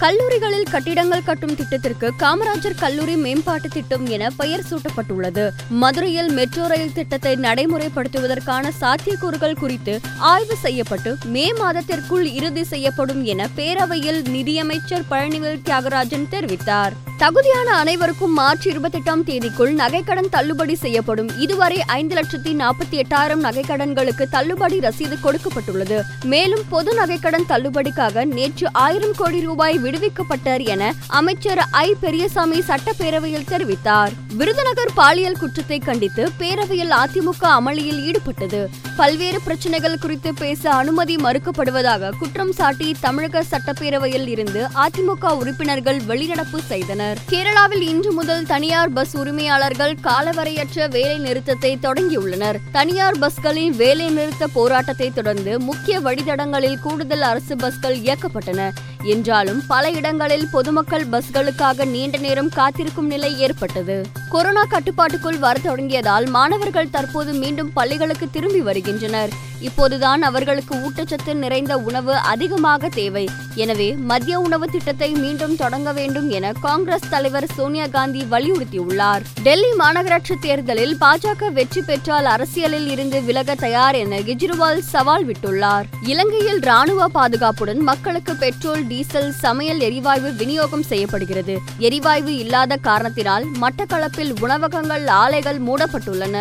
கல்லூரிகளில் கட்டிடங்கள் கட்டும் திட்டத்திற்கு காமராஜர் கல்லூரி மேம்பாட்டு திட்டம் என பெயர் சூட்டப்பட்டுள்ளது. மதுரையில் மெட்ரோ ரயில் திட்டத்தை நடைமுறைப்படுத்துவதற்கான சாத்தியக்கூறுகள் குறித்து ஆய்வு செய்யப்பட்டு மே மாதத்திற்குள் இறுதி செய்யப்படும் என பேரவையில் நிதியமைச்சர் பழனிவேல் தியாகராஜன் தெரிவித்தார். தகுதியான அனைவருக்கும் மார்ச் இருபத்தி எட்டாம் தேதிக்குள் நகைக்கடன் தள்ளுபடி செய்யப்படும். இதுவரை ஐந்து லட்சத்தி நாற்பத்தி எட்டாயிரம் நகைக்கடன்களுக்கு தள்ளுபடி ரசீது கொடுக்கப்பட்டுள்ளது. மேலும் பொது நகைக்கடன் தள்ளுபடிக்காக நேற்று ஆயிரம் கோடி ரூபாய் விடுவிக்கப்பட்டார் என அமைச்சர் ஐ. பெரியசாமி சட்டப்பேரவையில் தெரிவித்தார். விருதுநகர் பாலியல் குற்றத்தை கண்டித்து பேரவையில் அதிமுக அமளியில் ஈடுபட்டது. பல்வேறு பிரச்சனைகள் குறித்து பேச அனுமதி மறுக்கப்படுவதாக குற்றம் சாட்டி தமிழக சட்டப்பேரவையில் இருந்து அதிமுக உறுப்பினர்கள் வெளிநடப்பு செய்தனர். கேரளாவில் இன்று முதல் தனியார் பஸ் உரிமையாளர்கள் காலவரையற்ற வேலை நிறுத்தத்தை தொடங்கியுள்ளனர். தனியார் பஸ்களின் வேலை நிறுத்த போராட்டத்தை தொடர்ந்து முக்கிய வழித்தடங்களில் கூடுதல் அரசு பஸ்கள் இயக்கப்பட்டன. என்றாலும் பல இடங்களில் பொதுமக்கள் பஸ்களுக்காக நீண்ட நேரம் காத்திருக்கும் நிலை ஏற்பட்டது. கொரோனா கட்டுப்பாட்டுக்குள் வர தொடங்கியதால் மாணவர்கள் தற்போது மீண்டும் பள்ளிகளுக்கு திரும்பி வருகின்றனர். இப்போதுதான் அவர்களுக்கு ஊட்டச்சத்து நிறைந்த உணவு அதிகமாக தேவை. எனவே மதிய உணவு திட்டத்தை மீண்டும் தொடங்க வேண்டும் என காங்கிரஸ் தலைவர் சோனியா காந்தி வலியுறுத்தியுள்ளார். டெல்லி மாநகராட்சி தேர்தலில் பாஜக வெற்றி பெற்றால் அரசியலில் இருந்து விலக தயார் என கெஜ்ரிவால் சவால் விட்டுள்ளார். இலங்கையில் ராணுவ பாதுகாப்புடன் மக்களுக்கு பெட்ரோல் டீசல் சமையல் எரிவாயு விநியோகம் செய்யப்படுகிறது. எரிவாயு இல்லாத காரணத்தினால் மட்டக்களப்பில் உணவகங்கள் ஆலைகள் மூடப்பட்டுள்ளன.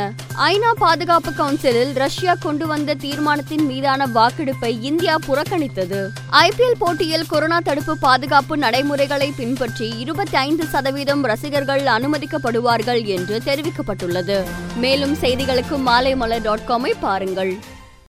ஐநா பாதுகாப்பு கவுன்சிலில் ரஷ்யா கொண்டு வந்த தீர்மானத்தின் மீதான வாக்கெடுப்பை இந்தியா புறக்கணித்தது. ஐபிஎல் போட்டியில் கொரோனா தடுப்பு பாதுகாப்பு நடைமுறைகளை பின்பற்றி இருபத்தி ஐந்து சதவீதம் ரசிகர்கள் அனுமதிக்கப்படுவார்கள் என்று தெரிவிக்கப்பட்டுள்ளது. மேலும் செய்திகளுக்கு மாலை மலர் டாட் காமை பாருங்கள்.